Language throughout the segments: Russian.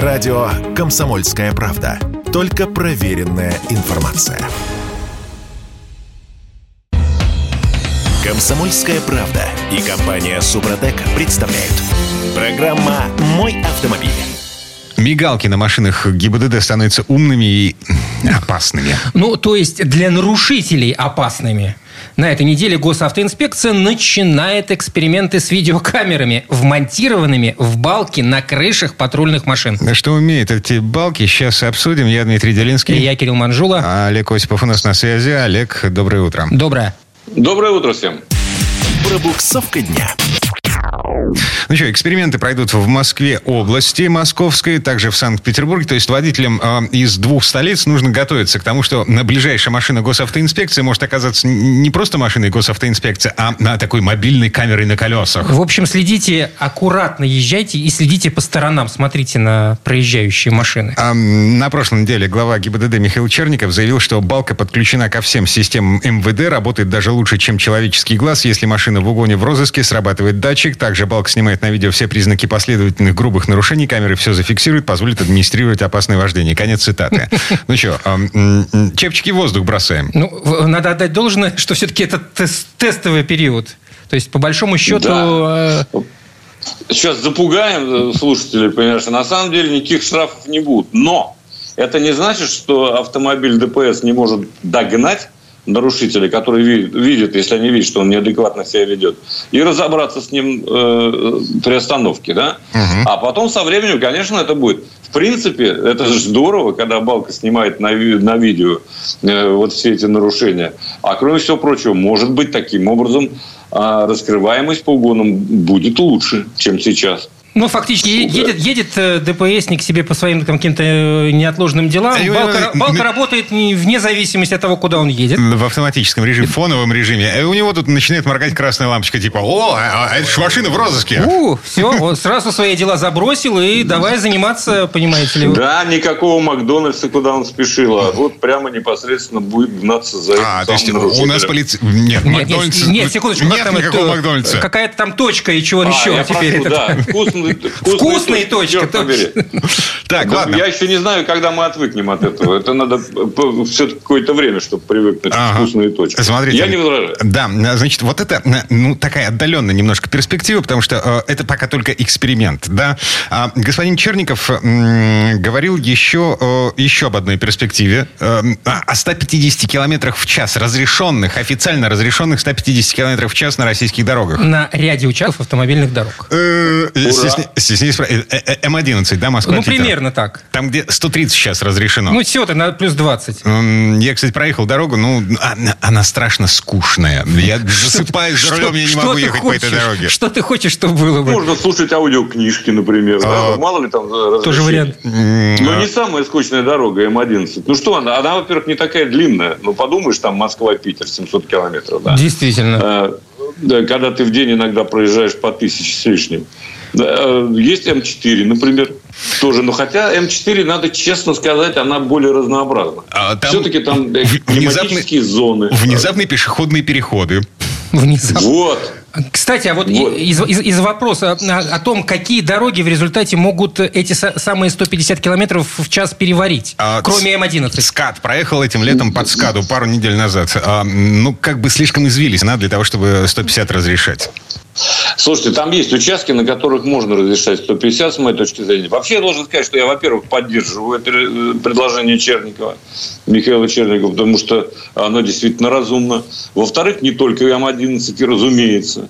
Радио «Комсомольская правда». Только проверенная информация. «Комсомольская правда» и компания «Супротек» представляют. Программа «Мой автомобиль». Мигалки на машинах ГИБДД становятся умными и опасными. Ну, то есть для нарушителей опасными. На этой неделе госавтоинспекция начинает эксперименты с видеокамерами, вмонтированными в балки на крышах патрульных машин. Что умеют эти балки, сейчас обсудим. Я Дмитрий Делинский. И я Кирилл Манжула. А Олег Осипов у нас на связи. Олег, доброе утро. Доброе. Доброе утро всем. Пробуксовка дня. Ну что, эксперименты пройдут в Москве области московской, также в Санкт-Петербурге. То есть водителям э, из двух столиц нужно готовиться к тому, что на ближайшая машина госавтоинспекции может оказаться не просто машиной госавтоинспекции, а на такой мобильной камерой на колесах. В общем, следите, аккуратно езжайте и следите по сторонам. Смотрите на проезжающие машины. А, на прошлой неделе глава ГИБДД Михаил Черников заявил, что балка подключена ко всем системам МВД, работает даже лучше, чем человеческий глаз. Если машина в угоне в розыске, срабатывает датчик. Также балка снимает на видео все признаки последовательных грубых нарушений, камеры все зафиксирует, позволит администрировать опасное вождение. Конец цитаты. Ну что, чепчики в воздух бросаем. Ну, надо отдать должное, что все-таки это тестовый период. То есть, по большому счету... Да. Э, Сейчас запугаем э, слушателей, понимаешь, на самом деле никаких штрафов не будет. Но это не значит, что автомобиль ДПС не может догнать нарушителя, который видит, если они видят, что он неадекватно себя ведет, и разобраться с ним э, при остановке, да. Угу. А потом со временем, конечно, это будет. В принципе, это же здорово, когда Балка снимает на, на видео э, вот все эти нарушения. А кроме всего прочего, может быть, таким образом э, раскрываемость по угонам будет лучше, чем сейчас. Ну, фактически едет, едет э, ДПСник себе по своим каким-то э, неотложным делам. Балка, балка работает вне зависимости от того, куда он едет. В автоматическом режиме, в фоновом режиме. И у него тут начинает моргать красная лампочка, типа, о, а, а это же машина в розыске. У, все, он сразу свои дела забросил и давай заниматься, понимаете ли. Да, никакого Макдональдса, куда он спешил, а вот прямо непосредственно будет гнаться за этим А, то есть у нас полиция... Нет, нет, Макдональдс... Нет, секундочку. Нет никакого Макдональдса. Какая-то там точка и чего а, еще теперь. Да, вкусный вкусные, вкусные точки. Так, ладно. Я еще не знаю, когда мы отвыкнем от этого. Это надо все-таки какое-то время, чтобы привыкнуть к вкусные точки. Смотрите. Я не возражаю. Да, значит, вот это ну, такая отдаленная немножко перспектива, потому что э, это пока только эксперимент. Да? А господин Черников говорил еще, еще об одной перспективе. Э, о 150 километрах в час разрешенных, официально разрешенных 150 километров в час на российских дорогах. На ряде участков автомобильных дорог. Э, стесняюсь, М11, да, Москва? Ну, примерно так. Там, где 130 сейчас разрешено. Ну, все, ты на плюс 20. Я, кстати, проехал дорогу, ну, она, она страшно скучная. Я засыпаюсь за рулем, я не могу ехать по этой дороге. Что ты хочешь, чтобы было бы? Можно слушать аудиокнижки, например. А, Мало ли там Тоже вариант. Но не самая скучная дорога М11. Ну, что она? Она, во-первых, не такая длинная. Ну, подумаешь, там Москва-Питер, 700 километров. Да. Действительно. А, да, когда ты в день иногда проезжаешь по тысяче с лишним. Э, есть М4, например, тоже. Но хотя М4, надо честно сказать, она более разнообразна. А там Все-таки там климатические зоны. Внезапные пешеходные переходы. Внезапно. Вот. Кстати, а вот, вот. Из, из, из вопроса о, о том, какие дороги в результате могут эти самые 150 километров в час переварить, а, кроме М11. СКАД проехал этим летом под СКАДу пару недель назад. А, ну, как бы слишком извились, надо для того, чтобы 150 разрешать. Слушайте, там есть участки, на которых можно разрешать 150, с моей точки зрения. Вообще, я должен сказать, что я, во-первых, поддерживаю это э, предложение Черникова, Михаила Черникова, потому что оно действительно разумно. Во-вторых, не только М11, разумеется.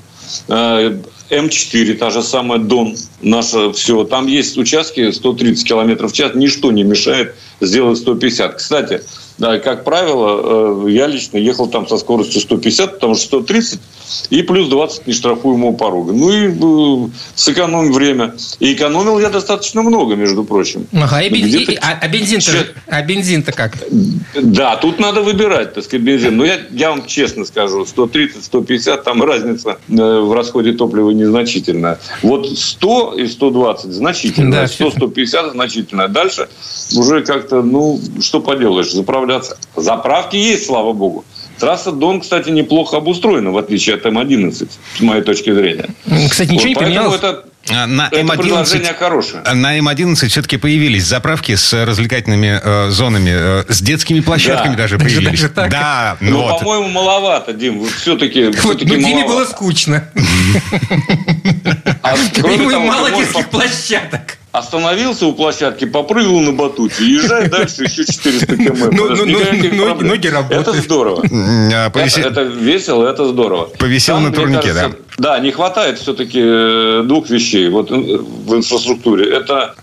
Э, М4, та же самая Дон, наше все. Там есть участки 130 км в час, ничто не мешает сделать 150. Кстати, да, как правило, э, я лично ехал там со скоростью 150, потому что 130 и плюс 20 нештрафуемого порога. Ну и э, сэкономим время. И экономил я достаточно много, между прочим. Ага, и, и, а, а бензин-то а бензин как? Да, тут надо выбирать, так сказать, бензин. Но я, я вам честно скажу, 130-150, там разница э, в расходе топлива незначительная. Вот 100 и 120 значительно, да, 100-150 значительно. Дальше уже как-то, ну, что поделаешь, заправляться. Заправки есть, слава богу. Трасса Дон, кстати, неплохо обустроена, в отличие от М-11, с моей точки зрения. Кстати, ничего вот, не поменялось? Это, А, На Это М11, предложение хорошее. на М11 все-таки появились заправки с развлекательными э, зонами, э, с детскими площадками Да. даже Даже- появились. даже так? Да, Ну, вот. по-моему, маловато, Дим. Все-таки, Вот, все-таки ну, Диме было скучно. А кроме Ему того, мало детских площадок. Остановился у площадки, попрыгал на батуте, езжай дальше еще 400 км. Ну, ну, ну, ноги работают. Это здорово. А, Это, весело, это здорово. Повисел на турнике, кажется, Да, не хватает все-таки двух вещей вот, э, в инфраструктуре. Это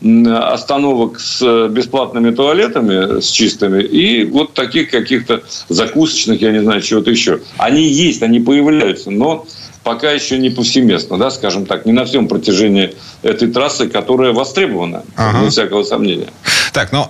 остановок с бесплатными туалетами, с чистыми, и вот таких каких-то закусочных, я не знаю, чего-то еще. Они есть, они появляются, но пока еще не повсеместно, да, скажем так, не на всем протяжении этой трассы, которая востребована, Ага. без всякого сомнения. Так, ну,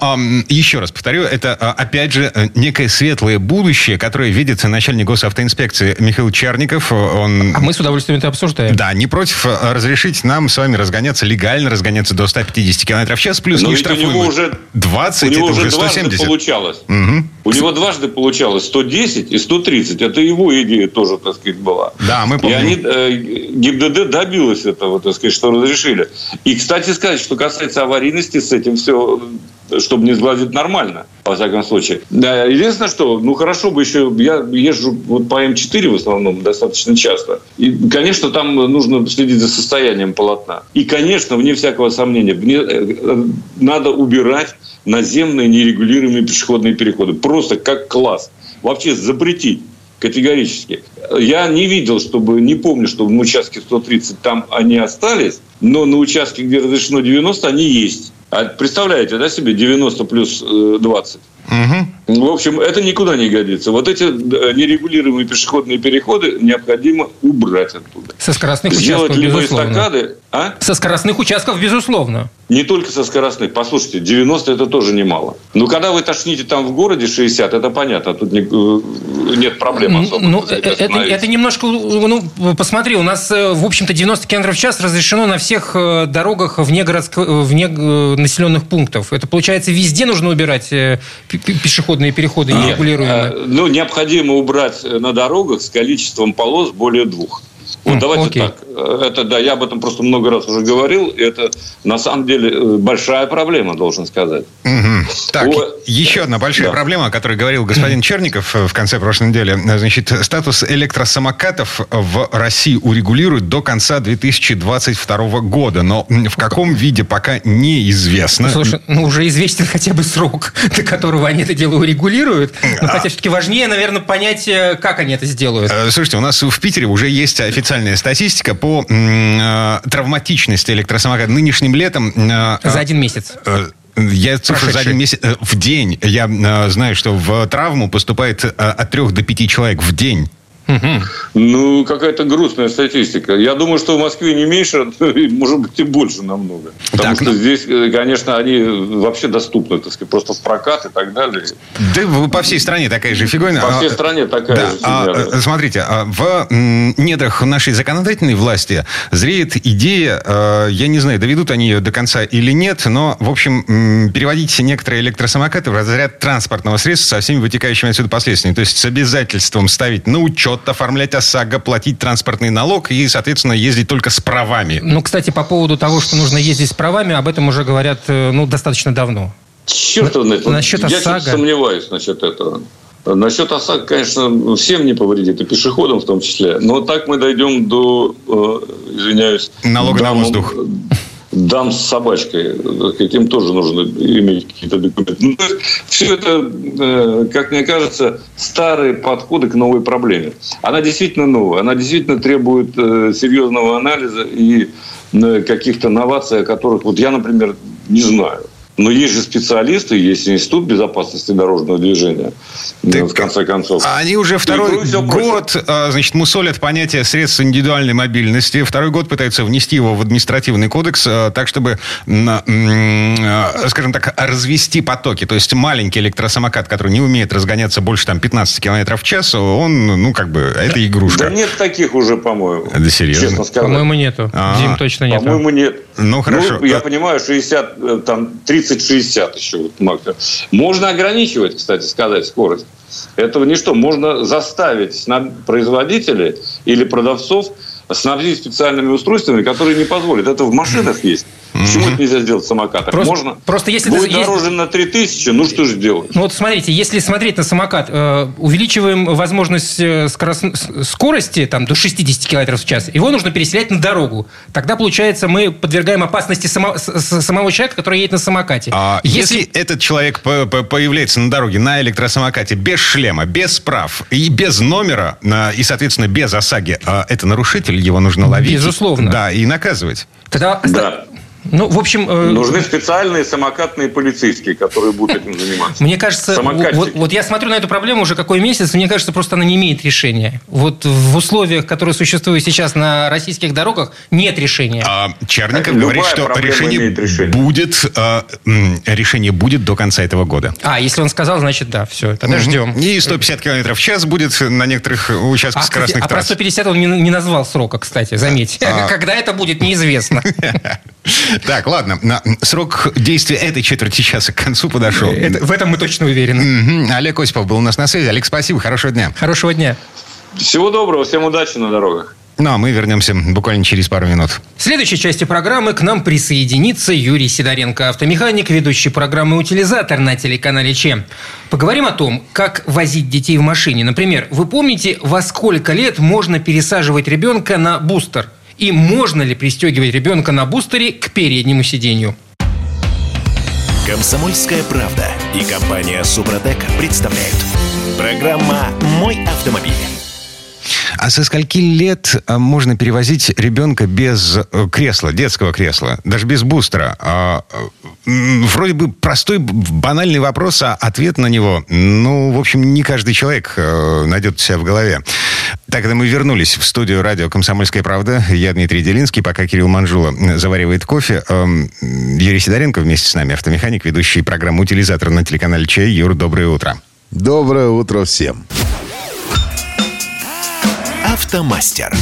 еще раз повторю, это, а, опять же, э, некое светлое будущее, которое видит начальник госавтоинспекции Михаил Черников. Он... А мы с удовольствием это обсуждаем. Да, не против э, разрешить нам с вами разгоняться, легально разгоняться до 150 км в час, плюс Но не ведь у него уже 20, у него это уже уже дважды 170. получалось. Мгм. У него дважды получалось 110 и 130. Это его идея тоже, так сказать, была. Да, мы И помним. они, э, ГИБДД добилась этого, так сказать, что разрешили. И, кстати сказать, что касается аварийности, с этим все, чтобы не сглазить нормально, во всяком случае. Единственное, что, ну, хорошо бы еще, я езжу вот по М4 в основном достаточно часто. И, конечно, там нужно следить за состоянием полотна. И, конечно, вне всякого сомнения, вне- э, надо убирать наземные нерегулируемые пешеходные переходы. Просто как класс. Вообще запретить категорически. Я не видел, чтобы, не помню, чтобы на участке 130 там они остались, но на участке, где разрешено 90, они есть. А представляете, да, себе 90 плюс э, 20? Мгм. В общем, это никуда не годится. Вот эти э, нерегулируемые пешеходные переходы необходимо убрать оттуда. Со скоростных Сделать участков, либо безусловно. эстакады, а? Со скоростных участков, безусловно. Не только со скоростных. Послушайте, 90 это тоже немало. Но когда вы тошните там в городе 60, это понятно. Тут не- э, нет проблем особо. Ну, э, это, это немножко, ну, посмотри, у нас, в общем-то, 90 км в час разрешено на всех дорогах вне, городско- вне населенных пунктов. Это, получается, везде нужно убирать пешеходные переходы Нет, нерегулируемые. э, Ну, необходимо убрать на дорогах с количеством полос более двух. Вот М, давайте так. Это, да, я об этом просто много раз уже говорил. и Это, на самом деле, э, большая проблема, должен сказать. Мгм. Так, О, еще одна большая да. проблема, о которой говорил господин Черников э, в конце прошлой недели. Значит, статус электросамокатов в России урегулируют до конца 2022 года. Но в каком виде пока неизвестно. Ну, слушай, ну уже известен хотя бы срок, до которого они это дело урегулируют. Но А. хотя все-таки важнее, наверное, понять, э, как они это сделают. Слушайте, у нас в Питере уже есть официальная статистика по м, э, травматичности электросамоката. Нынешним летом... э, За один месяц. э, Я цифру за один месяц э, в день. Я э, знаю, что в травму поступает э, от трех до пяти человек в день. Ну, какая-то грустная статистика. Я думаю, что в Москве не меньше, может быть, и больше намного. Потому Так, что ну- здесь, э, конечно, они вообще доступны, так сказать, просто в прокат и так далее. Да по всей стране такая же фигойна. По всей А, стране такая Да, же а, э, смотрите, а, в недрах нашей законодательной власти зреет идея, э, я не знаю, доведут они ее до конца или нет, но, в общем, переводить некоторые электросамокаты в разряд транспортного средства со всеми вытекающими отсюда последствиями. То есть с обязательством ставить на учет, оформлять ОСАГО, платить транспортный налог и, соответственно, ездить только с правами. Ну, кстати, по поводу того, что нужно ездить с правами, об этом уже говорят э, ну, достаточно давно. Черт знает. Вот насчет Я что-то ОСАГО. сомневаюсь насчет этого. Насчет ОСАГО, конечно, всем не повредит, и пешеходам в том числе. Но так мы дойдем до, э, извиняюсь... Налога на дам- воздух. Дам с собачкой. Им тоже нужно иметь какие-то документы. Ну, все это, э, как мне кажется, старые подходы к новой проблеме. Она действительно новая. Она действительно требует э, серьезного анализа и э, каких-то новаций, о которых вот я, например, не знаю. Но есть же специалисты, есть Институт безопасности дорожного движения, Так, в конце концов. А Они уже второй Ну и год, а, значит, мусолят понятие средств индивидуальной мобильности. Второй год пытаются внести его в административный кодекс, а, так, чтобы, скажем так, развести потоки. То есть маленький электросамокат, который не умеет разгоняться больше там, 15 километров в час, он, ну, как бы, это игрушка. Да нет таких уже, по-моему. Да серьезно? Честно сказать. По-моему, нету. А, Дим, точно нету. По-моему, нет. Ну, хорошо. я понимаю, 60, э, там, 30-60 еще вот максимум. Можно ограничивать, кстати сказать, скорость. Этого ничто. Можно заставить производителей или продавцов снабдить специальными устройствами, которые не позволят. Это в машинах есть. Почему это нельзя сделать в самокатах? Просто- Можно. просто если Будет ты- дороже на 3000, ну что же делать? Ну вот смотрите, если смотреть на самокат, э, увеличиваем возможность э, скорос- скорости там, до 60 км в час, его нужно переселять на дорогу. Тогда, получается, мы подвергаем опасности само- с- с- самого человека, который едет на самокате. А если... этот человек по- по- появляется на дороге на электросамокате без шлема, без прав и без номера, и, соответственно, без ОСАГИ, а это нарушитель, его нужно ловить. Безусловно. Да, и наказывать. Тогда... Да. Ну, в общем... э, Нужны специальные самокатные полицейские, которые будут этим заниматься. Мне кажется, вот, вот я смотрю на эту проблему уже какой месяц, мне кажется, просто она не имеет решения. Вот в условиях, которые существуют сейчас на российских дорогах, нет решения. А Черников Любая говорит, что решение решение. будет, а, м, решение будет до конца этого года. А, если он сказал, значит, да, все, тогда ждем. И 150 километров в час будет на некоторых участках А, кстати, скоростных а про трасс. 150 он не, не назвал срока, кстати, заметьте. А. Когда это будет, неизвестно. Так, ладно. Срок действия этой четверти часа к концу подошел. Это- В этом мы точно уверены. Олег Осипов был у нас на связи. Олег, спасибо, хорошего дня. Хорошего дня. Всего доброго, всем удачи на дорогах. Ну, а мы вернемся буквально через пару минут. В следующей части программы к нам присоединится Юрий Сидоренко, автомеханик, ведущий программы «Утилизатор» на телеканале ЧЕ. Поговорим о том, как возить детей в машине. Например, вы помните, во сколько лет можно пересаживать ребенка на бустер? И можно ли пристегивать ребенка на бустере к переднему сиденью? Комсомольская правда и компания Супротек представляют. Программа «Мой автомобиль». А со скольки лет а, можно перевозить ребенка без э, кресла, детского кресла, даже без бустера? А, э, вроде бы простой, банальный вопрос, а ответ на него, ну, в общем, не каждый человек э, найдет у себя в голове. Так, это мы вернулись в студию радио «Комсомольская правда». Я Дмитрий Делинский, пока Кирилл Манжула заваривает кофе. Эм, Юрий Сидоренко вместе с нами, автомеханик, ведущий программу «Утилизатор» на телеканале «Чай». Юр, доброе утро. Доброе утро всем. Автомастер.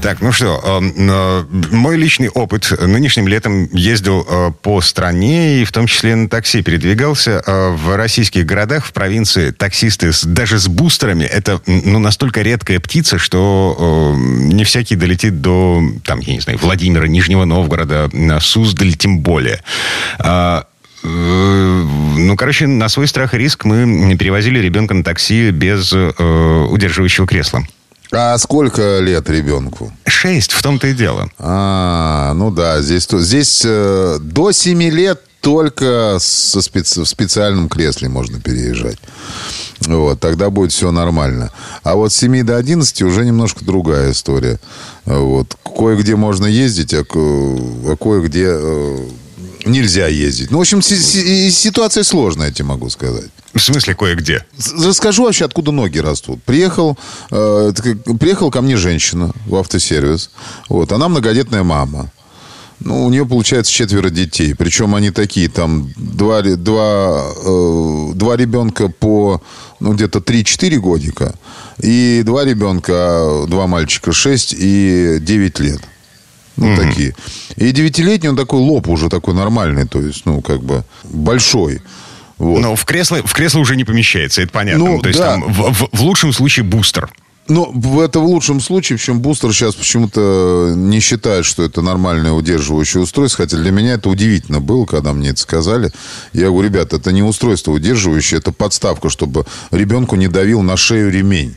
Так, ну что, э, э, мой личный опыт. Нынешним летом ездил э, по стране и в том числе на такси передвигался. Э, В российских городах, в провинции таксисты даже с бустерами это ну, настолько редкая птица, что э, не всякий долетит до, там, я не знаю, Владимира, Нижнего Новгорода, Суздаль тем более. А, ну, короче, на свой страх и риск мы перевозили ребенка на такси без э, удерживающего кресла. А сколько лет ребенку? Шесть, в том-то и дело. А, ну да, здесь, здесь э, до 7 лет только со специ- в специальном кресле можно переезжать. Вот, тогда будет все нормально. А вот с 7 до 11 уже немножко другая история. Вот. Кое-где можно ездить, а, ко- а кое-где э, нельзя ездить. Ну, в общем, си- си- ситуация сложная, я тебе могу сказать. В смысле кое-где? Расскажу вообще, откуда ноги растут. Приехал, э, приехала ко мне женщина в автосервис. Вот, она многодетная мама. Ну, у нее получается четверо детей. Причем они такие, там, два, два, э, два ребенка по, ну, где-то 3-4 годика. И два ребенка, два мальчика 6 и 9 лет. Ну, такие. И девятилетний, он такой лоб уже такой нормальный, то есть, ну, как бы большой. Вот. Но в кресло, в кресло уже не помещается, это понятно. Ну, То есть да. там в, в- в лучшем случае бустер. Ну, в- это в лучшем случае, причем бустер сейчас почему-то не считает, что это нормальное удерживающее устройство, хотя для меня это удивительно было, когда мне это сказали. Я говорю, ребята, это не устройство удерживающее, это подставка, чтобы ребенку не давил на шею ремень.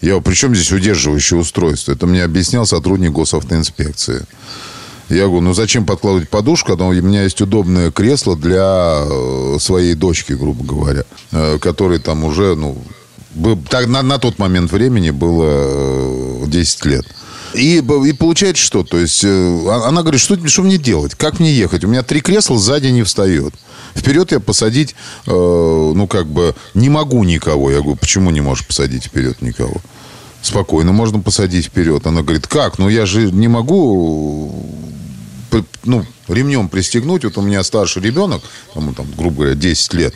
Я при чем здесь удерживающее устройство? Это мне объяснял сотрудник госавтоинспекции. Я говорю, ну зачем подкладывать подушку, у меня есть удобное кресло для э, своей дочки, грубо говоря, э, которой там уже, ну, был- так, на, на тот момент времени было э, 10 лет. И, и получается что? То есть э, а- она говорит, что, что мне делать? Как мне ехать? У меня три кресла сзади не встает. Вперед я посадить, э, ну, как бы, не могу никого. Я говорю, почему не можешь посадить вперед никого? Спокойно можно посадить вперед. Она говорит, как? Ну, я же не могу ну, ремнем пристегнуть. Вот у меня старший ребенок, ему там, грубо говоря, 10 лет.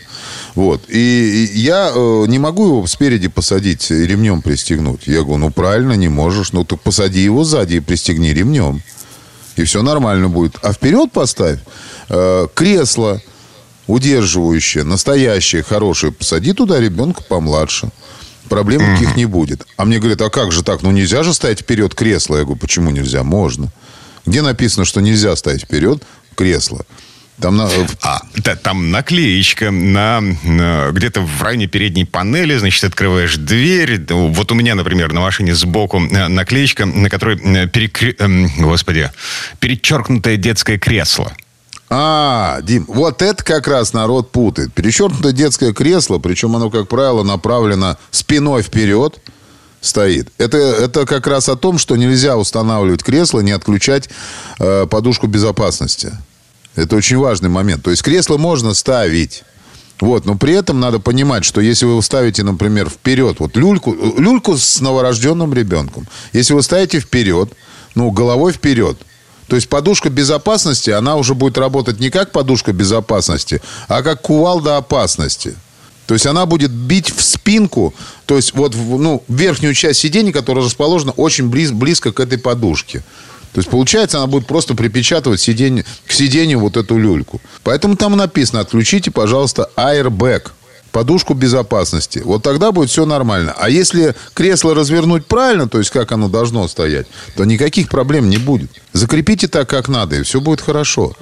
Вот. И я э, не могу его спереди посадить и ремнем пристегнуть. Я говорю, ну, правильно, не можешь. Ну, ты посади его сзади и пристегни ремнем. И все нормально будет. А вперед поставь э, кресло удерживающее, настоящее, хорошее. Посади туда ребенка помладше. Проблем никаких не будет. А мне говорят, а как же так? Ну нельзя же ставить вперед кресло. Я говорю, почему нельзя? Можно. Где написано, что нельзя ставить вперед кресло? Там, на... а, да, там наклеечка на, на где-то в районе передней панели, значит, открываешь дверь. Вот у меня, например, на машине сбоку э, наклеечка, на которой э, перекр... Господи, перечеркнутое детское кресло. А, Дим, вот это как раз народ путает. Перечеркнутое детское кресло, причем оно, как правило, направлено спиной вперед стоит. Это, это как раз о том, что нельзя устанавливать кресло, не отключать э, подушку безопасности. Это очень важный момент. То есть кресло можно ставить. Вот, но при этом надо понимать, что если вы ставите, например, вперед, вот люльку, люльку с новорожденным ребенком, если вы ставите вперед, ну, головой вперед, то есть подушка безопасности, она уже будет работать не как подушка безопасности, а как кувалда опасности. То есть она будет бить в спинку, то есть вот в, ну, верхнюю часть сиденья, которая расположена очень близ, близко к этой подушке. То есть, получается, она будет просто припечатывать сиденье, к сиденью вот эту люльку. Поэтому там написано, отключите, пожалуйста, airbag, подушку безопасности. Вот тогда будет все нормально. А если кресло развернуть правильно, то есть как оно должно стоять, то никаких проблем не будет. Закрепите так, как надо, и все будет хорошо.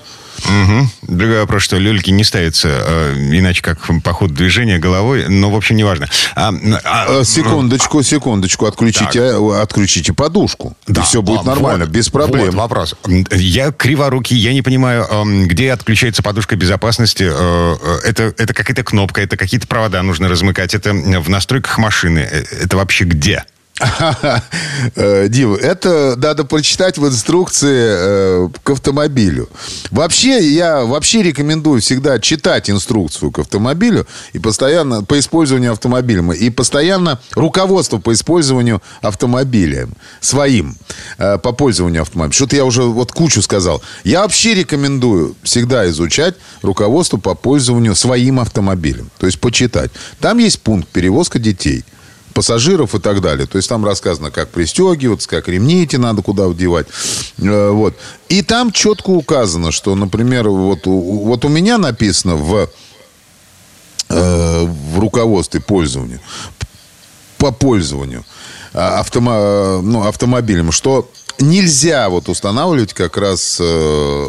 Угу. Другой вопрос, что люльки не ставятся э, иначе, как по ходу движения головой, но, в общем, неважно. А, а, а, секундочку, секундочку, отключите, так. отключите подушку, да, и все будет нормально, вот, без проблем. Вот вопрос. Я криворукий, я не понимаю, где отключается подушка безопасности. Э, э, это, это какая-то кнопка, это какие-то провода нужно размыкать, это в настройках машины. Э, это вообще где? Дима, это надо прочитать в инструкции э, к автомобилю. Вообще, я вообще рекомендую всегда читать инструкцию к автомобилю и постоянно по использованию автомобиля. И постоянно руководство по использованию автомобиля своим, э, по пользованию автомобилем. Что-то я уже вот кучу сказал. Я вообще рекомендую всегда изучать руководство по пользованию своим автомобилем. То есть почитать. Там есть пункт перевозка детей – пассажиров и так далее. То есть там рассказано, как пристегиваться, как ремни эти надо куда вдевать. Э, вот. И там четко указано, что, например, вот, вот у меня написано в, э, в руководстве пользования, по пользованию а, автомо, ну, автомобилем, что нельзя вот устанавливать как раз э,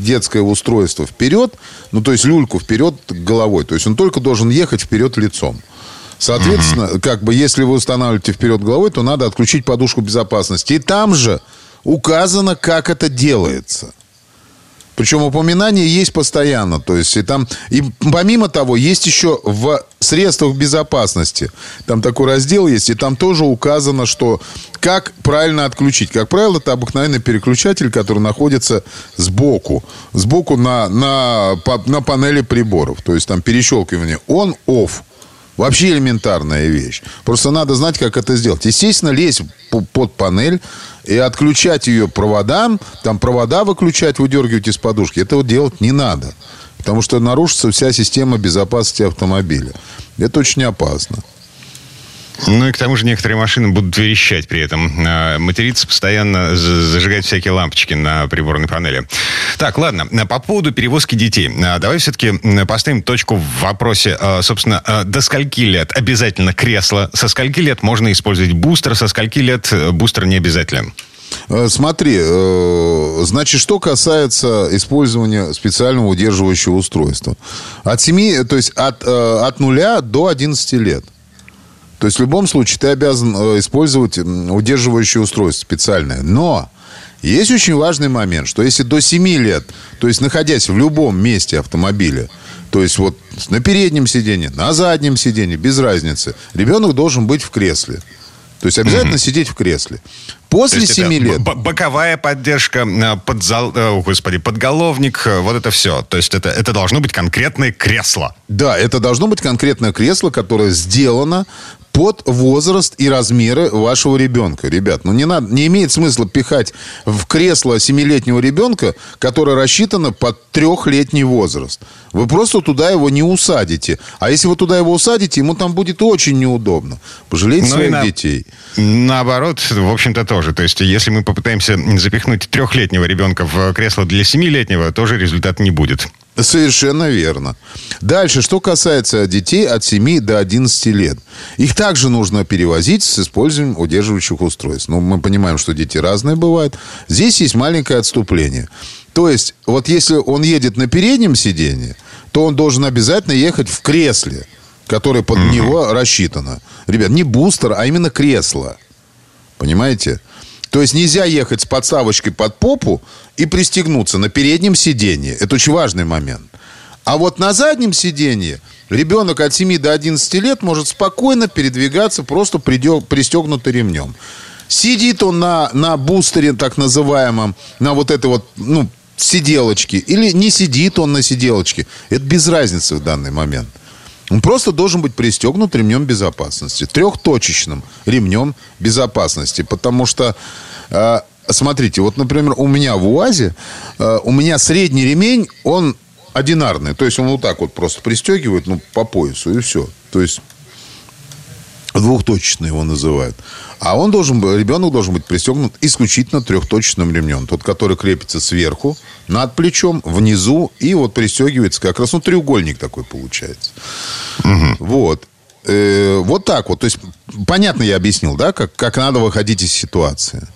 детское устройство вперед, ну, то есть люльку вперед головой. То есть он только должен ехать вперед лицом. Соответственно, угу. как бы если вы устанавливаете вперед головой, то надо отключить подушку безопасности. И там же указано, как это делается. Причем упоминание есть постоянно. То есть и там, и помимо того, есть еще в средствах безопасности. Там такой раздел есть, и там тоже указано, что как правильно отключить. Как правило, это обыкновенный переключатель, который находится сбоку. Сбоку на, на, на панели приборов. То есть там перещелкивание on-off. Вообще элементарная вещь. Просто надо знать, как это сделать. Естественно, лезть под панель и отключать ее проводам, там провода выключать, выдергивать из подушки, этого делать не надо. Потому что нарушится вся система безопасности автомобиля. Это очень опасно. Ну и к тому же некоторые машины будут верещать при этом. А, материться постоянно, зажигать всякие лампочки на приборной панели. Так, ладно, по поводу перевозки детей. А, давай все-таки поставим точку в вопросе. А, собственно, до скольки лет обязательно кресло? Со скольки лет можно использовать бустер? Со скольки лет э, бустер не обязателен? Э, смотри, э, значит, что касается использования специального удерживающего устройства. От 7, то есть от, от 0 до 11 лет. То есть в любом случае ты обязан э, использовать удерживающее устройство специальное. Но есть очень важный момент, что если до 7 лет, то есть находясь в любом месте автомобиля, то есть вот на переднем сиденье, на заднем сиденье, без разницы, ребенок должен быть в кресле. То есть обязательно mm-hmm. сидеть в кресле. После 7 лет... Боковая поддержка, э, подзал, э, о, господи, подголовник, вот это все. То есть это, это должно быть конкретное кресло. Да, это должно быть конкретное кресло, которое сделано под возраст и размеры вашего ребенка. Ребят, ну не, надо, не имеет смысла пихать в кресло семилетнего ребенка, которое рассчитано под трехлетний возраст. Вы просто туда его не усадите. А если вы туда его усадите, ему там будет очень неудобно. Пожалейте ну, своих на... детей. Наоборот, в общем-то, тоже. То есть, если мы попытаемся запихнуть трехлетнего ребенка в кресло для семилетнего, тоже результат не будет. Совершенно верно. Дальше, что касается детей от 7 до 11 лет. Их также нужно перевозить с использованием удерживающих устройств. Но мы понимаем, что дети разные бывают. Здесь есть маленькое отступление. То есть, вот если он едет на переднем сиденье, то он должен обязательно ехать в кресле, которое под mm-hmm. него рассчитано. Ребят, не бустер, а именно кресло. Понимаете? То есть нельзя ехать с подставочкой под попу и пристегнуться на переднем сиденье. Это очень важный момент. А вот на заднем сиденье ребенок от 7 до 11 лет может спокойно передвигаться, просто пристегнутый ремнем. Сидит он на, на бустере, так называемом, на вот этой вот, ну, сиделочке, или не сидит он на сиделочке. Это без разницы в данный момент. Он просто должен быть пристегнут ремнем безопасности. Трехточечным ремнем безопасности. Потому что, э, смотрите, вот, например, у меня в УАЗе, э, у меня средний ремень, он одинарный. То есть он вот так вот просто пристегивает, ну, по поясу, и все. То есть Двухточечный его называют. А он должен быть, ребенок должен быть пристегнут исключительно трехточечным ремнем. Тот, который крепится сверху, над плечом, внизу и вот пристегивается как раз, ну, треугольник такой получается. Угу. Вот. Э, вот так вот. То есть, понятно я объяснил, да, как, как надо выходить из ситуации.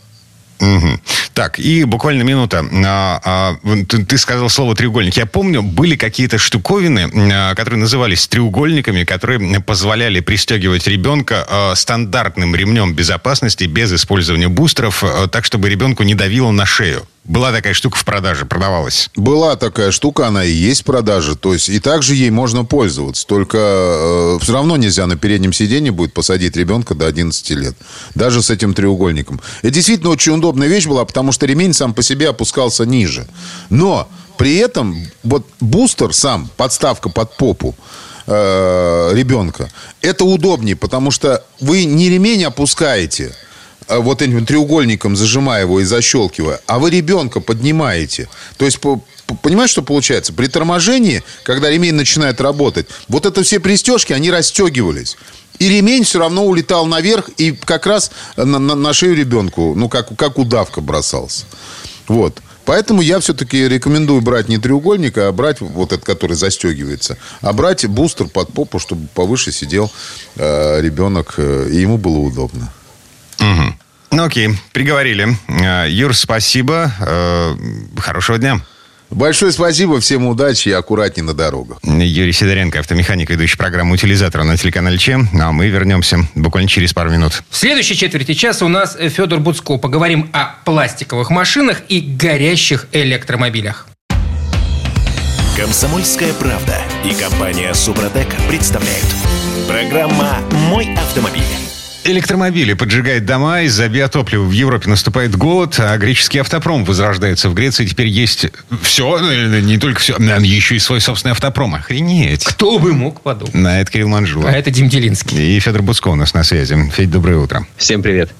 Угу. Так, и буквально минута. А, а, ты, ты сказал слово треугольник. Я помню, были какие-то штуковины, а, которые назывались треугольниками, которые позволяли пристегивать ребенка а, стандартным ремнем безопасности без использования бустеров, а, так, чтобы ребенку не давило на шею. Была такая штука в продаже, продавалась. Была такая штука, она и есть в продаже. То есть и также ей можно пользоваться. Только э, все равно нельзя на переднем сиденье будет посадить ребенка до 11 лет. Даже с этим треугольником. Это действительно очень удобная вещь была, потому что ремень сам по себе опускался ниже. Но при этом вот бустер сам, подставка под попу, э, ребенка, это удобнее, потому что вы не ремень опускаете, вот этим треугольником зажимая его и защелкивая, а вы ребенка поднимаете. То есть, понимаешь, что получается? При торможении, когда ремень начинает работать, вот это все пристежки, они расстегивались. И ремень все равно улетал наверх и как раз на, на, на шею ребенку, ну, как, как удавка бросался. Вот. Поэтому я все-таки рекомендую брать не треугольник, а брать вот этот, который застегивается, а брать бустер под попу, чтобы повыше сидел э, ребенок, э, и ему было удобно. Угу. Ну окей, приговорили. Э, Юр, спасибо. Э, хорошего дня. Большое спасибо, всем удачи и аккуратней на дорогах. Юрий Сидоренко, автомеханик, ведущий программу «Утилизатор» на телеканале ЧЕМ. А мы вернемся буквально через пару минут. В следующей четверти часа у нас Федор Буцко. Поговорим о пластиковых машинах и горящих электромобилях. Комсомольская правда и компания «Супротек» представляют. Программа «Мой автомобиль». Электромобили поджигают дома, из-за биотоплива в Европе наступает голод, а греческий автопром возрождается в Греции. Теперь есть все, ну, не только все, а еще и свой собственный автопром. Охренеть. Кто бы мог подумать. На это Кирилл Манжула. А это Дим Делинский. И Федор Буцко у нас на связи. Федь, доброе утро. Всем привет.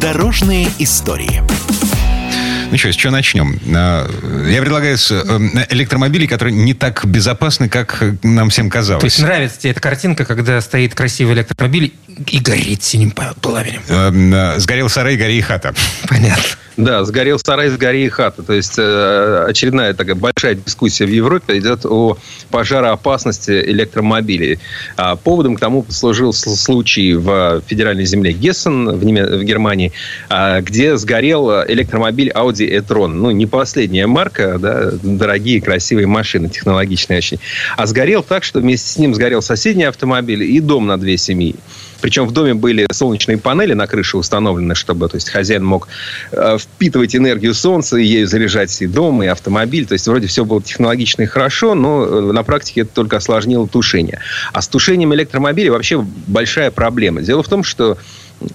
Дорожные истории. Ну что, с чего начнем? А, я предлагаю с э, электромобилей, которые не так безопасны, как нам всем казалось. То есть нравится тебе эта картинка, когда стоит красивый электромобиль и горит синим пламенем? Э, сгорел сарай, гори и хата. Понятно. Да, сгорел сарай, сгори и хата. То есть э, очередная такая большая дискуссия в Европе идет о пожароопасности электромобилей. А поводом к тому послужил случай в федеральной земле Гессен в, Неме... в Германии, а, где сгорел электромобиль Audi e-tron. Ну, не последняя марка, да, дорогие, красивые машины, технологичные очень. А сгорел так, что вместе с ним сгорел соседний автомобиль и дом на две семьи. Причем в доме были солнечные панели на крыше установлены, чтобы то есть, хозяин мог э, впитывать энергию солнца и ею заряжать и дом, и автомобиль. То есть вроде все было технологично и хорошо, но э, на практике это только осложнило тушение. А с тушением электромобилей вообще большая проблема. Дело в том, что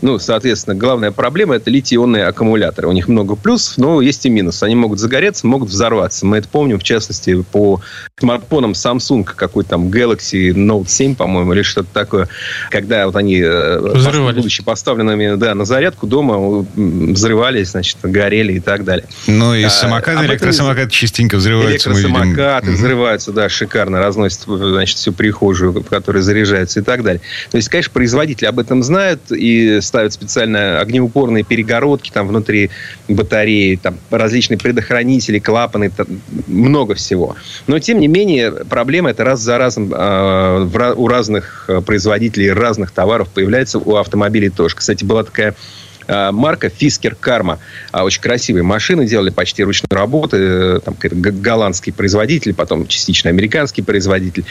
ну, соответственно, главная проблема – это литий-ионные аккумуляторы. У них много плюсов, но есть и минус. Они могут загореться, могут взорваться. Мы это помним, в частности, по смартфонам Samsung, какой там Galaxy Note 7, по-моему, или что-то такое. Когда вот они, э, будучи поставленными да, на зарядку дома, взрывались, значит, горели и так далее. Ну и а, самокаты, а, электросамокаты частенько взрываются. Электросамокаты взрываются, да, шикарно, разносят, значит, всю прихожую, в которой заряжаются и так далее. То есть, конечно, производители об этом знают, и ставят специально огнеупорные перегородки там внутри батареи, там различные предохранители, клапаны, там, много всего. Но, тем не менее, проблема это раз за разом э, у разных производителей разных товаров появляется у автомобилей тоже. Кстати, была такая Э, марка Фискер Карма. А, очень красивые машины делали почти ручной работы. Э, там голландский производитель, потом частично американский производитель.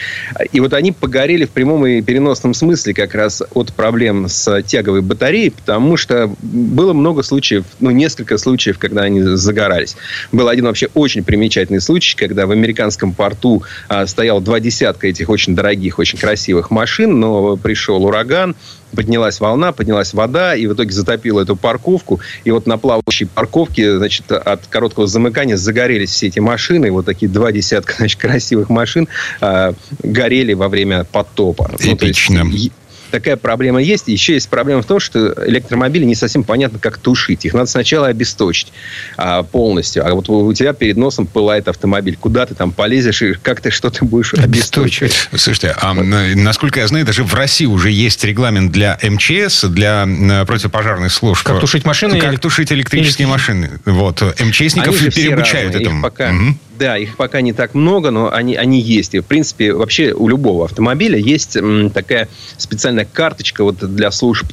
И вот они погорели в прямом и переносном смысле как раз от проблем с тяговой батареей, потому что было много случаев, ну, несколько случаев, когда они загорались. Был один вообще очень примечательный случай, когда в американском порту а, стоял два десятка этих очень дорогих, очень красивых машин, но пришел ураган, поднялась волна, поднялась вода, и в итоге затопила эту парковку. И вот на плавающей парковке, значит, от короткого замыкания загорелись все эти машины. Вот такие два десятка, значит, красивых машин э, горели во время потопа. Эпично. Ну, есть, такая проблема есть. Еще есть проблема в том, что электромобили не совсем понятно, как тушить. Их надо сначала обесточить а, полностью. А вот у тебя перед носом пылает автомобиль. Куда ты там полезешь и как ты что-то будешь обесточивать? Слушайте, а, насколько я знаю, даже в России уже есть регламент для МЧС, для противопожарных служб. Как тушить машины? Как тушить электрические машины. Вот. МЧСников переобучают этому. Пока... Угу. Да, их пока не так много, но они, они есть. И, в принципе, вообще у любого автомобиля есть м, такая специальная карточка вот для служб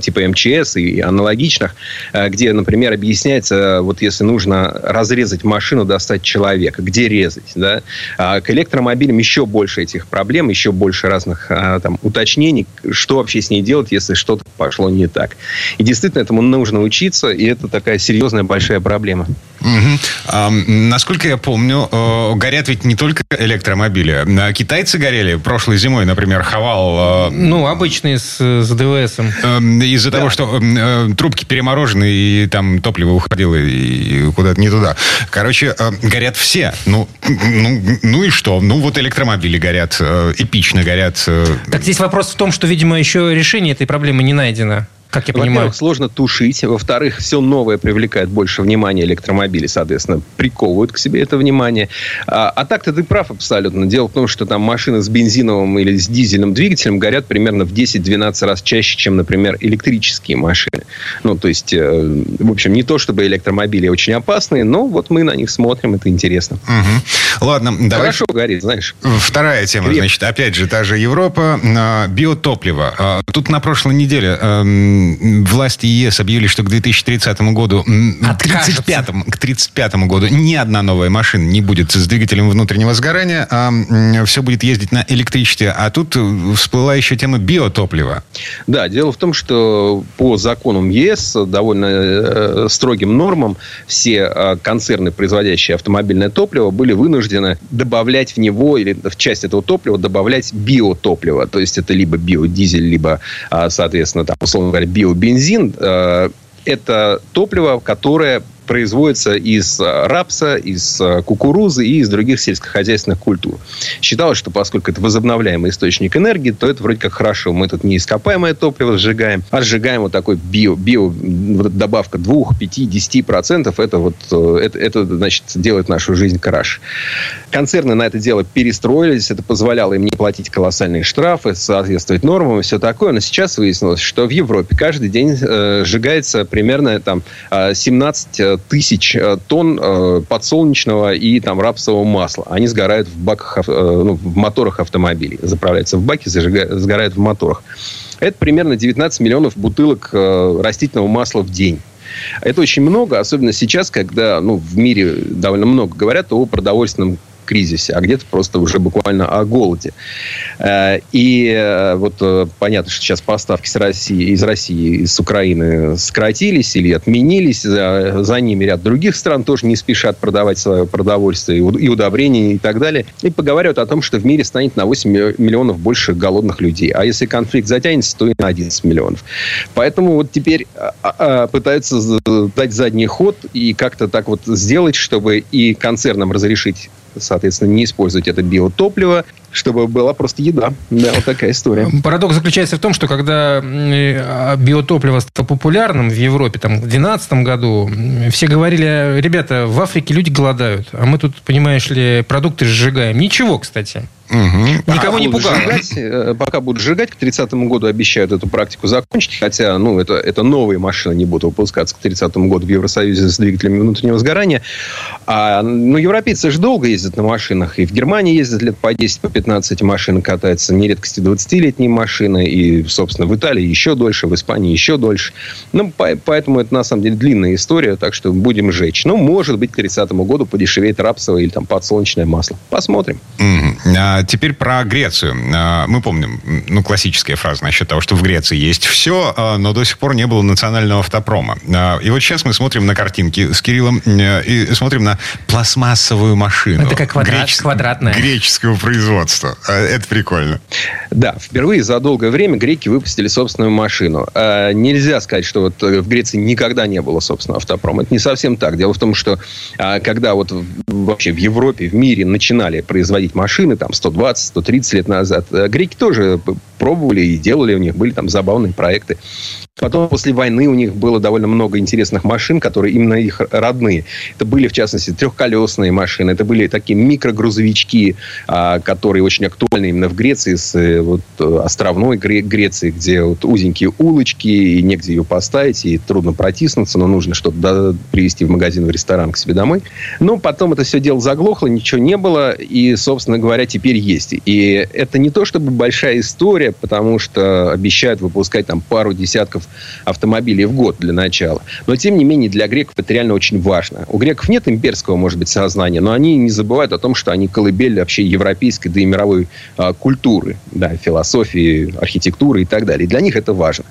типа МЧС и аналогичных, э, где, например, объясняется, вот если нужно разрезать машину, достать человека, где резать. Да? А к электромобилям еще больше этих проблем, еще больше разных а, там, уточнений, что вообще с ней делать, если что-то пошло не так. И действительно этому нужно учиться, и это такая серьезная большая проблема. Угу. А, насколько я помню, э, горят ведь не только электромобили. Китайцы горели прошлой зимой, например, Хавал. Э, ну, обычные с, с ДВСом. Э, из-за да. того, что трубки переморожены, и там топливо уходило и куда-то не туда. Короче, горят все. Ну, ну, ну и что? Ну, вот электромобили горят, эпично горят. Так здесь вопрос в том, что, видимо, еще решение этой проблемы не найдено как я понимаю. Во-первых, сложно тушить. Во-вторых, все новое привлекает больше внимания электромобилей, соответственно, приковывают к себе это внимание. А, а так-то ты прав абсолютно. Дело в том, что там машины с бензиновым или с дизельным двигателем горят примерно в 10-12 раз чаще, чем, например, электрические машины. Ну, то есть, э, в общем, не то, чтобы электромобили очень опасные, но вот мы на них смотрим, это интересно. Угу. Ладно, давай. Хорошо горит, знаешь. Вторая тема, Креп. значит, опять же, та же Европа, а, биотопливо. А, тут на прошлой неделе эм, власти ЕС объявили, что к 2030 году, к 35, к 35 году ни одна новая машина не будет с двигателем внутреннего сгорания, а все будет ездить на электричестве. А тут всплыла еще тема биотоплива. Да, дело в том, что по законам ЕС, довольно э, строгим нормам, все э, концерны, производящие автомобильное топливо, были вынуждены добавлять в него или в часть этого топлива добавлять биотопливо. То есть это либо биодизель, либо, а, соответственно, там, условно говоря, биобензин, э, это топливо, которое производится из э, рапса, из э, кукурузы и из других сельскохозяйственных культур. Считалось, что поскольку это возобновляемый источник энергии, то это вроде как хорошо. Мы тут не ископаемое топливо сжигаем, а сжигаем вот такой био, био вот добавка 2, 5, 10 процентов. Это вот, э, это, это, значит, делает нашу жизнь краше. Концерны на это дело перестроились. Это позволяло им не платить колоссальные штрафы, соответствовать нормам и все такое. Но сейчас выяснилось, что в Европе каждый день э, сжигается примерно там 17 тысяч э, тонн э, подсолнечного и там рапсового масла. Они сгорают в баках, э, ну, в моторах автомобилей. Заправляются в баки, сгорают в моторах. Это примерно 19 миллионов бутылок растительного масла в день. Это очень много, особенно сейчас, когда ну, в мире довольно много говорят о продовольственном кризисе, а где-то просто уже буквально о голоде. Э, и э, вот э, понятно, что сейчас поставки с России, из России, из Украины сократились или отменились. За, за ними ряд других стран тоже не спешат продавать свое продовольствие и удобрения и так далее. И поговаривают о том, что в мире станет на 8 миллионов больше голодных людей. А если конфликт затянется, то и на 11 миллионов. Поэтому вот теперь а, а, пытаются дать задний ход и как-то так вот сделать, чтобы и концернам разрешить соответственно, не использовать это биотопливо, чтобы была просто еда. Да, вот такая история. Парадокс заключается в том, что когда а, биотопливо стало популярным в Европе там, в 2012 году, все говорили, ребята, в Африке люди голодают, а мы тут, понимаешь ли, продукты сжигаем. Ничего, кстати. Угу. Никого не пугало. Сжигать, э, пока будут сжигать, к 30 году обещают эту практику закончить. Хотя, ну, это, это новые машины не будут выпускаться к 30 году в Евросоюзе с двигателями внутреннего сгорания. А, ну, европейцы же долго ездят на машинах. И в Германии ездят лет по 10, по 15 машин катаются. Не редкости 20-летние машины. И, собственно, в Италии еще дольше, в Испании еще дольше. Ну, по, поэтому это, на самом деле, длинная история. Так что будем жечь. Ну, может быть, к 30 году подешевеет рапсовое или там подсолнечное масло. Посмотрим. Mm-hmm. А теперь про Грецию. А, мы помним, ну, классическая фраза насчет того, что в Греции есть все, а, но до сих пор не было национального автопрома. И вот сейчас мы смотрим на картинки с Кириллом и смотрим на пластмассовую машину. Это как квадрат, Греч... квадратная. Греческого производства. Это прикольно. Да, впервые за долгое время греки выпустили собственную машину. Нельзя сказать, что вот в Греции никогда не было собственного автопрома. Это не совсем так. Дело в том, что когда вот вообще в Европе, в мире начинали производить машины, там, 120-130 лет назад. Э, греки тоже пробовали и делали, у них были там забавные проекты. Потом после войны у них было довольно много интересных машин, которые именно их родные. Это были, в частности, трехколесные машины, это были такие микрогрузовички, а, которые очень актуальны именно в Греции, с э, вот, островной Греции, где вот узенькие улочки, и негде ее поставить, и трудно протиснуться, но нужно что-то привезти в магазин, в ресторан к себе домой. Но потом это все дело заглохло, ничего не было, и, собственно говоря, теперь есть. И это не то чтобы большая история, потому что обещают выпускать там пару десятков автомобилей в год для начала. Но, тем не менее, для греков это реально очень важно. У греков нет имперского, может быть, сознания, но они не забывают о том, что они колыбель вообще европейской, да и мировой а, культуры, да, философии, архитектуры и так далее. И для них это важно.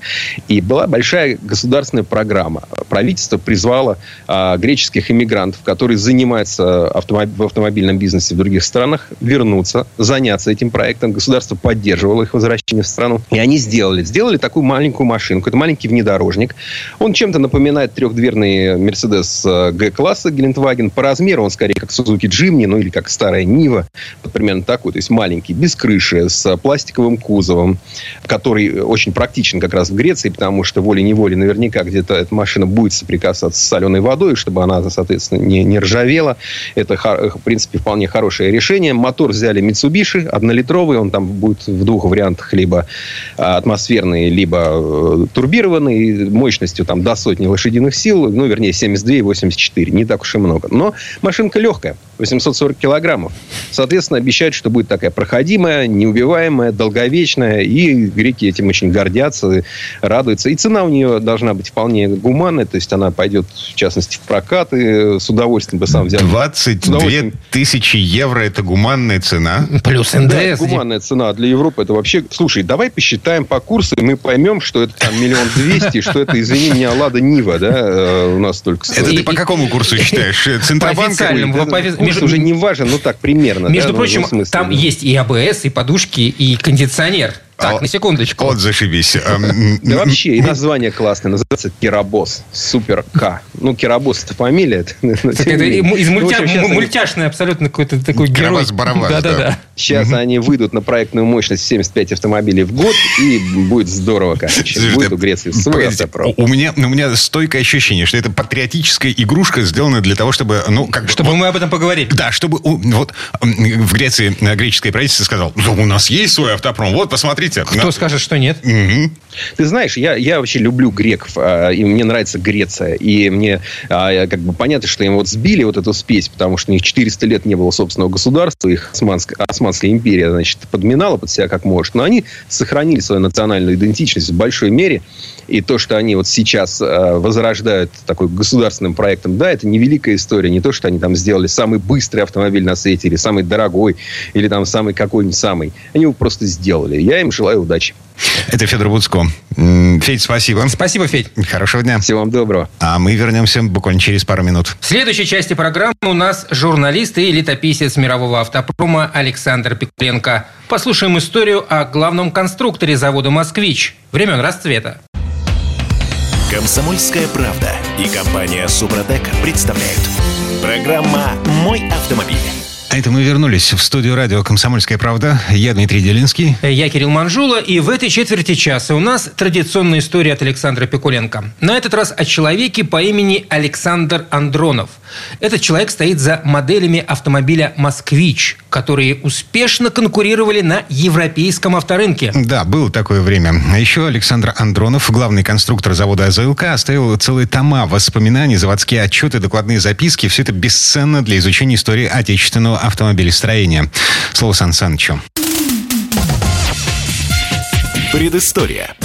И была большая государственная программа. Правительство призвало а, греческих иммигрантов, которые занимаются автомоб... в автомобильном бизнесе в других странах, вернуться, заняться этим проектом. Государство поддерживало их возвращение в страну. И они сделали. Сделали такую маленькую машинку. Это маленький внедорожник. Он чем-то напоминает трехдверный Mercedes G-класса Гелендваген. По размеру он скорее как Suzuki Jimny, ну или как старая Нива. Вот примерно такой. То есть маленький, без крыши, с пластиковым кузовом, который очень практичен как раз в Греции, потому что волей-неволей наверняка где-то эта машина будет соприкасаться с соленой водой, чтобы она, соответственно, не, не ржавела. Это, в принципе, вполне хорошее решение. Мотор взяли Mitsubishi, однолитровый. Он там будет в двух вариантах. Либо атмосферный, либо э, турбированный мощностью там до сотни лошадиных сил, ну, вернее, 72 и 84, не так уж и много. Но машинка легкая, 840 килограммов. Соответственно, обещают, что будет такая проходимая, неубиваемая, долговечная, и греки этим очень гордятся, радуются. И цена у нее должна быть вполне гуманная, то есть она пойдет, в частности, в прокат, и с удовольствием бы сам взял. 22 тысячи евро – это гуманная цена? Плюс НДС. Да, гуманная цена для Европы – это вообще... Слушай, давай посчитаем по курсу, и мы поймем, что это там миллион 200, что это, извини меня, Лада Нива, да, э, у нас только стоит. Это ты по какому курсу считаешь? Центробанк? Курс уже не важен, ну так, примерно. Между прочим, там есть и АБС, и подушки, и кондиционер. Так, на секундочку. Вот зашибись. Эм, да вообще, и название классное. Называется Керабос. Супер К. Ну, Керабос это фамилия. Это из ну, мультяшный абсолютно какой-то такой герой. Да-да-да. Сейчас они выйдут на проектную мощность 75 автомобилей в год, и будет здорово, короче. Будет у Греции свой автопром. У меня, у меня стойкое ощущение, что это патриотическая игрушка, сделанная для того, чтобы... Ну, как чтобы мы об этом поговорили. Да, чтобы... Вот в Греции греческое правительство сказало, у нас есть свой автопром, вот, посмотри, смотрите. Кто на... скажет, что нет? Угу. Ты знаешь, я, я вообще люблю греков, а, и мне нравится Греция. И мне а, как бы понятно, что им вот сбили вот эту спесь, потому что у них 400 лет не было собственного государства, их Османская, Османская империя, значит, подминала под себя как может. Но они сохранили свою национальную идентичность в большой мере. И то, что они вот сейчас э, возрождают такой государственным проектом, да, это не великая история. Не то, что они там сделали самый быстрый автомобиль на свете, или самый дорогой, или там самый какой-нибудь самый. Они его просто сделали. Я им желаю удачи. Это Федор Буцко. Федь, спасибо. Спасибо, Федь. Хорошего дня. Всего вам доброго. А мы вернемся буквально через пару минут. В следующей части программы у нас журналист и летописец мирового автопрома Александр Пикуленко. Послушаем историю о главном конструкторе завода «Москвич» времен расцвета. Комсомольская правда и компания «Супротек» представляют. Программа «Мой автомобиль». А это мы вернулись в студию радио «Комсомольская правда». Я Дмитрий Делинский. Я Кирилл Манжула. И в этой четверти часа у нас традиционная история от Александра Пикуленко. На этот раз о человеке по имени Александр Андронов. Этот человек стоит за моделями автомобиля «Москвич», которые успешно конкурировали на европейском авторынке. Да, было такое время. А еще Александр Андронов, главный конструктор завода АЗЛК, оставил целые тома воспоминаний, заводские отчеты, докладные записки. Все это бесценно для изучения истории отечественного автомобилестроения. Слово Сан Санычу. Предыстория.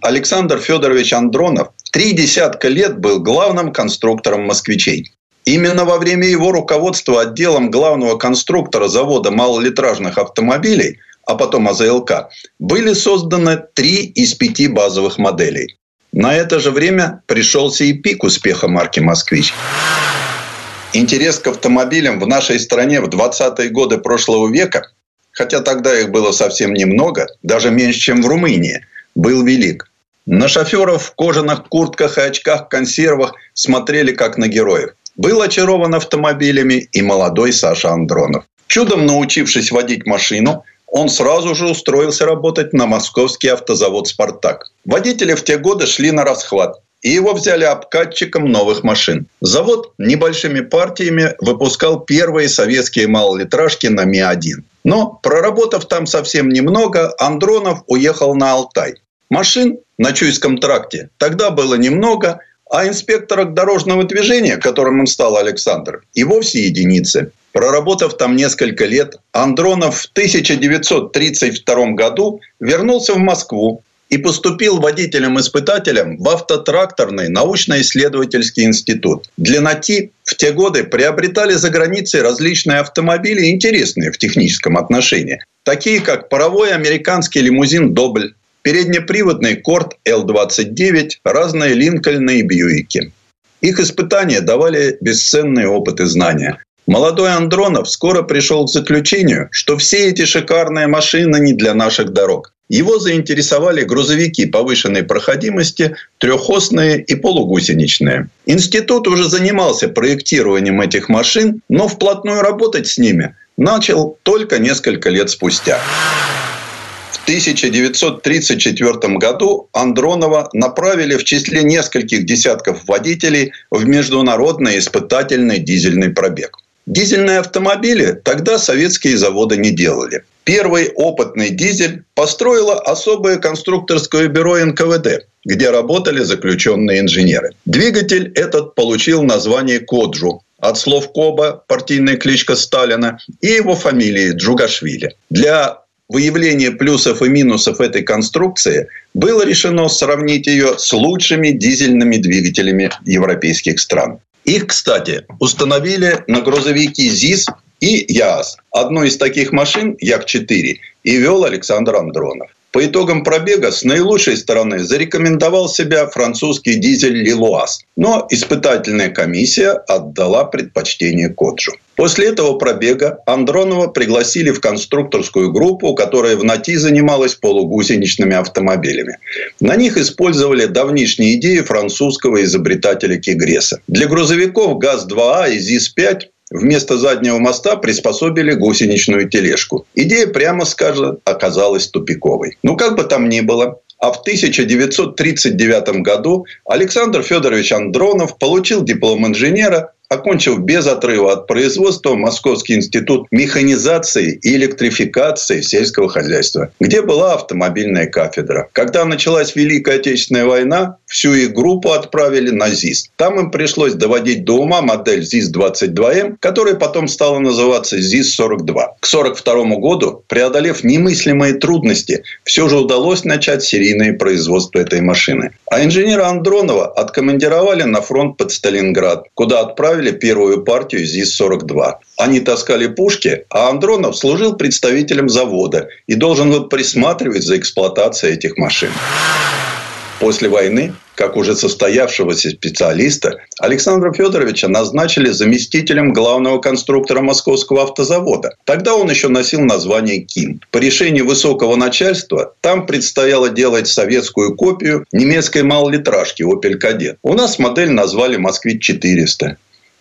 Александр Федорович Андронов три десятка лет был главным конструктором москвичей. Именно во время его руководства отделом главного конструктора завода малолитражных автомобилей, а потом АЗЛК, были созданы три из пяти базовых моделей. На это же время пришелся и пик успеха марки «Москвич». Интерес к автомобилям в нашей стране в 20-е годы прошлого века, хотя тогда их было совсем немного, даже меньше, чем в Румынии, был велик. На шоферов в кожаных куртках и очках-консервах смотрели как на героев. Был очарован автомобилями и молодой Саша Андронов. Чудом научившись водить машину, он сразу же устроился работать на московский автозавод «Спартак». Водители в те годы шли на расхват и его взяли обкатчиком новых машин. Завод небольшими партиями выпускал первые советские малолитражки на Ми-1. Но, проработав там совсем немного, Андронов уехал на Алтай. Машин на Чуйском тракте тогда было немного, а инспекторок дорожного движения, которым он стал Александр, и вовсе единицы. Проработав там несколько лет, Андронов в 1932 году вернулся в Москву и поступил водителем-испытателем в автотракторный научно-исследовательский институт. Для НАТИ в те годы приобретали за границей различные автомобили, интересные в техническом отношении, такие как паровой американский лимузин «Добль», переднеприводный «Корт Л-29», разные «Линкольны» и «Бьюики». Их испытания давали бесценные опыты знания. Молодой Андронов скоро пришел к заключению, что все эти шикарные машины не для наших дорог. Его заинтересовали грузовики повышенной проходимости, трехосные и полугусеничные. Институт уже занимался проектированием этих машин, но вплотную работать с ними начал только несколько лет спустя. В 1934 году Андронова направили в числе нескольких десятков водителей в международный испытательный дизельный пробег. Дизельные автомобили тогда советские заводы не делали. Первый опытный дизель построило особое конструкторское бюро НКВД, где работали заключенные инженеры. Двигатель этот получил название «Коджу», от слов Коба, партийная кличка Сталина, и его фамилии Джугашвили. Для выявления плюсов и минусов этой конструкции было решено сравнить ее с лучшими дизельными двигателями европейских стран. Их, кстати, установили на грузовики ЗИС и ЯАС. Одну из таких машин, Як-4, и вел Александр Андронов. По итогам пробега с наилучшей стороны зарекомендовал себя французский дизель «Лилуаз». Но испытательная комиссия отдала предпочтение «Коджу». После этого пробега Андронова пригласили в конструкторскую группу, которая в НАТИ занималась полугусеничными автомобилями. На них использовали давнишние идеи французского изобретателя Кигреса. Для грузовиков ГАЗ-2А и ЗИС-5 Вместо заднего моста приспособили гусеничную тележку. Идея, прямо скажем, оказалась тупиковой. Ну, как бы там ни было, а в 1939 году Александр Федорович Андронов получил диплом инженера окончив без отрыва от производства Московский институт механизации и электрификации сельского хозяйства, где была автомобильная кафедра. Когда началась Великая Отечественная война, всю их группу отправили на ЗИС. Там им пришлось доводить до ума модель ЗИС-22М, которая потом стала называться ЗИС-42. К 1942 году, преодолев немыслимые трудности, все же удалось начать серийное производство этой машины. А инженера Андронова откомандировали на фронт под Сталинград, куда отправили первую партию ЗИС-42. Они таскали пушки, а Андронов служил представителем завода и должен был присматривать за эксплуатацией этих машин. После войны, как уже состоявшегося специалиста, Александра Федоровича назначили заместителем главного конструктора Московского автозавода. Тогда он еще носил название КИМ. По решению высокого начальства там предстояло делать советскую копию немецкой малолитражки «Опель Кадет». У нас модель назвали «Москвич-400».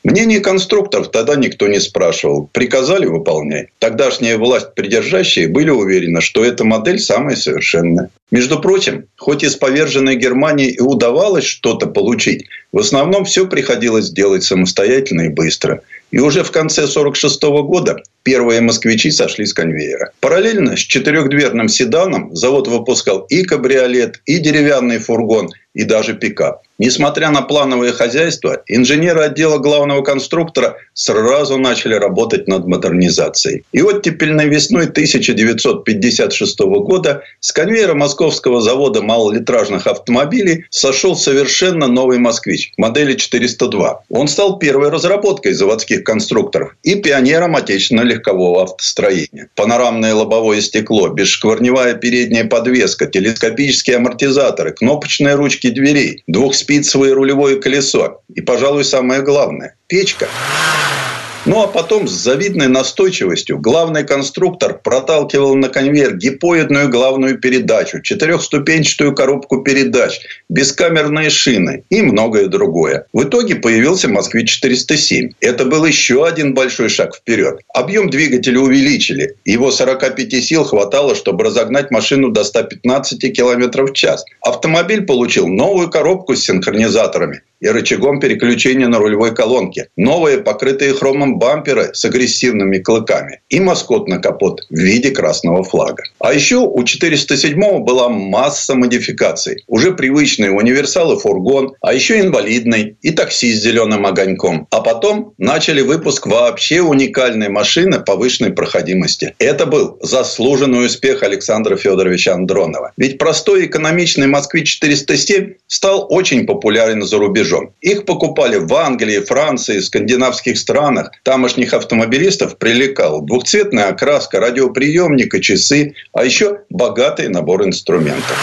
Мнение конструкторов тогда никто не спрашивал. Приказали – выполняй. Тогдашняя власть придержащие были уверены, что эта модель самая совершенная. Между прочим, хоть из поверженной Германии и удавалось что-то получить, в основном все приходилось делать самостоятельно и быстро. И уже в конце 1946 года первые москвичи сошли с конвейера. Параллельно с четырехдверным седаном завод выпускал и кабриолет, и деревянный фургон, и даже пикап. Несмотря на плановое хозяйство, инженеры отдела главного конструктора сразу начали работать над модернизацией. И оттепельной весной 1956 года с конвейера московского завода малолитражных автомобилей сошел совершенно новый «Москвич» модели 402. Он стал первой разработкой заводских конструкторов и пионером отечественного легкового автостроения. Панорамное лобовое стекло, бесшкварневая передняя подвеска, телескопические амортизаторы, кнопочные ручки дверей, спицевое рулевое колесо. И, пожалуй, самое главное – печка. Ну а потом с завидной настойчивостью главный конструктор проталкивал на конвейер гипоидную главную передачу, четырехступенчатую коробку передач, бескамерные шины и многое другое. В итоге появился «Москвич-407». Это был еще один большой шаг вперед. Объем двигателя увеличили. Его 45 сил хватало, чтобы разогнать машину до 115 км в час. Автомобиль получил новую коробку с синхронизаторами и рычагом переключения на рулевой колонке. Новые, покрытые хромом бамперы с агрессивными клыками. И маскот на капот в виде красного флага. А еще у 407 была масса модификаций. Уже привычные универсалы фургон, а еще инвалидный и такси с зеленым огоньком. А потом начали выпуск вообще уникальной машины повышенной проходимости. Это был заслуженный успех Александра Федоровича Андронова. Ведь простой экономичный «Москвич-407» стал очень популярен за рубежом рубежом. Их покупали в Англии, Франции, скандинавских странах. Тамошних автомобилистов привлекал двухцветная окраска, радиоприемник и часы, а еще богатый набор инструментов.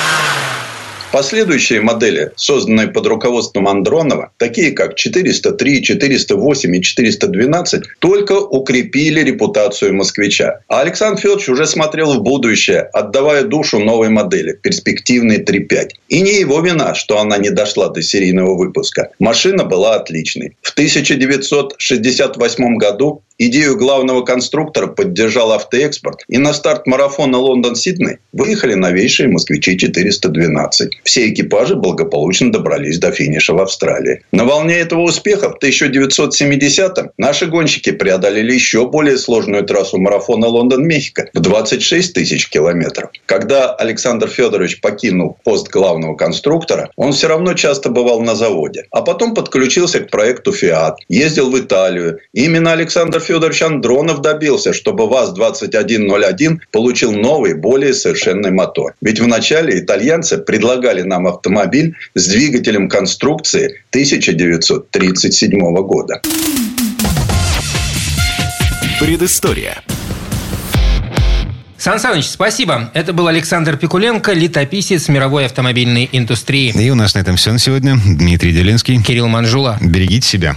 Последующие модели, созданные под руководством Андронова, такие как 403, 408 и 412, только укрепили репутацию москвича. А Александр Федорович уже смотрел в будущее, отдавая душу новой модели, перспективной 3.5. И не его вина, что она не дошла до серийного выпуска. Машина была отличной. В 1968 году Идею главного конструктора поддержал автоэкспорт. И на старт марафона Лондон-Сидней выехали новейшие «Москвичи-412». Все экипажи благополучно добрались до финиша в Австралии. На волне этого успеха в 1970-м наши гонщики преодолели еще более сложную трассу марафона Лондон-Мехико в 26 тысяч километров. Когда Александр Федорович покинул пост главного конструктора, он все равно часто бывал на заводе. А потом подключился к проекту «Фиат», ездил в Италию. И именно Александр Федорович Андронов добился, чтобы ВАЗ-2101 получил новый, более совершенный мотор. Ведь вначале итальянцы предлагали нам автомобиль с двигателем конструкции 1937 года. Предыстория. Сан Саныч, спасибо. Это был Александр Пикуленко, летописец мировой автомобильной индустрии. И у нас на этом все на сегодня. Дмитрий Делинский. Кирилл Манжула. Берегите себя.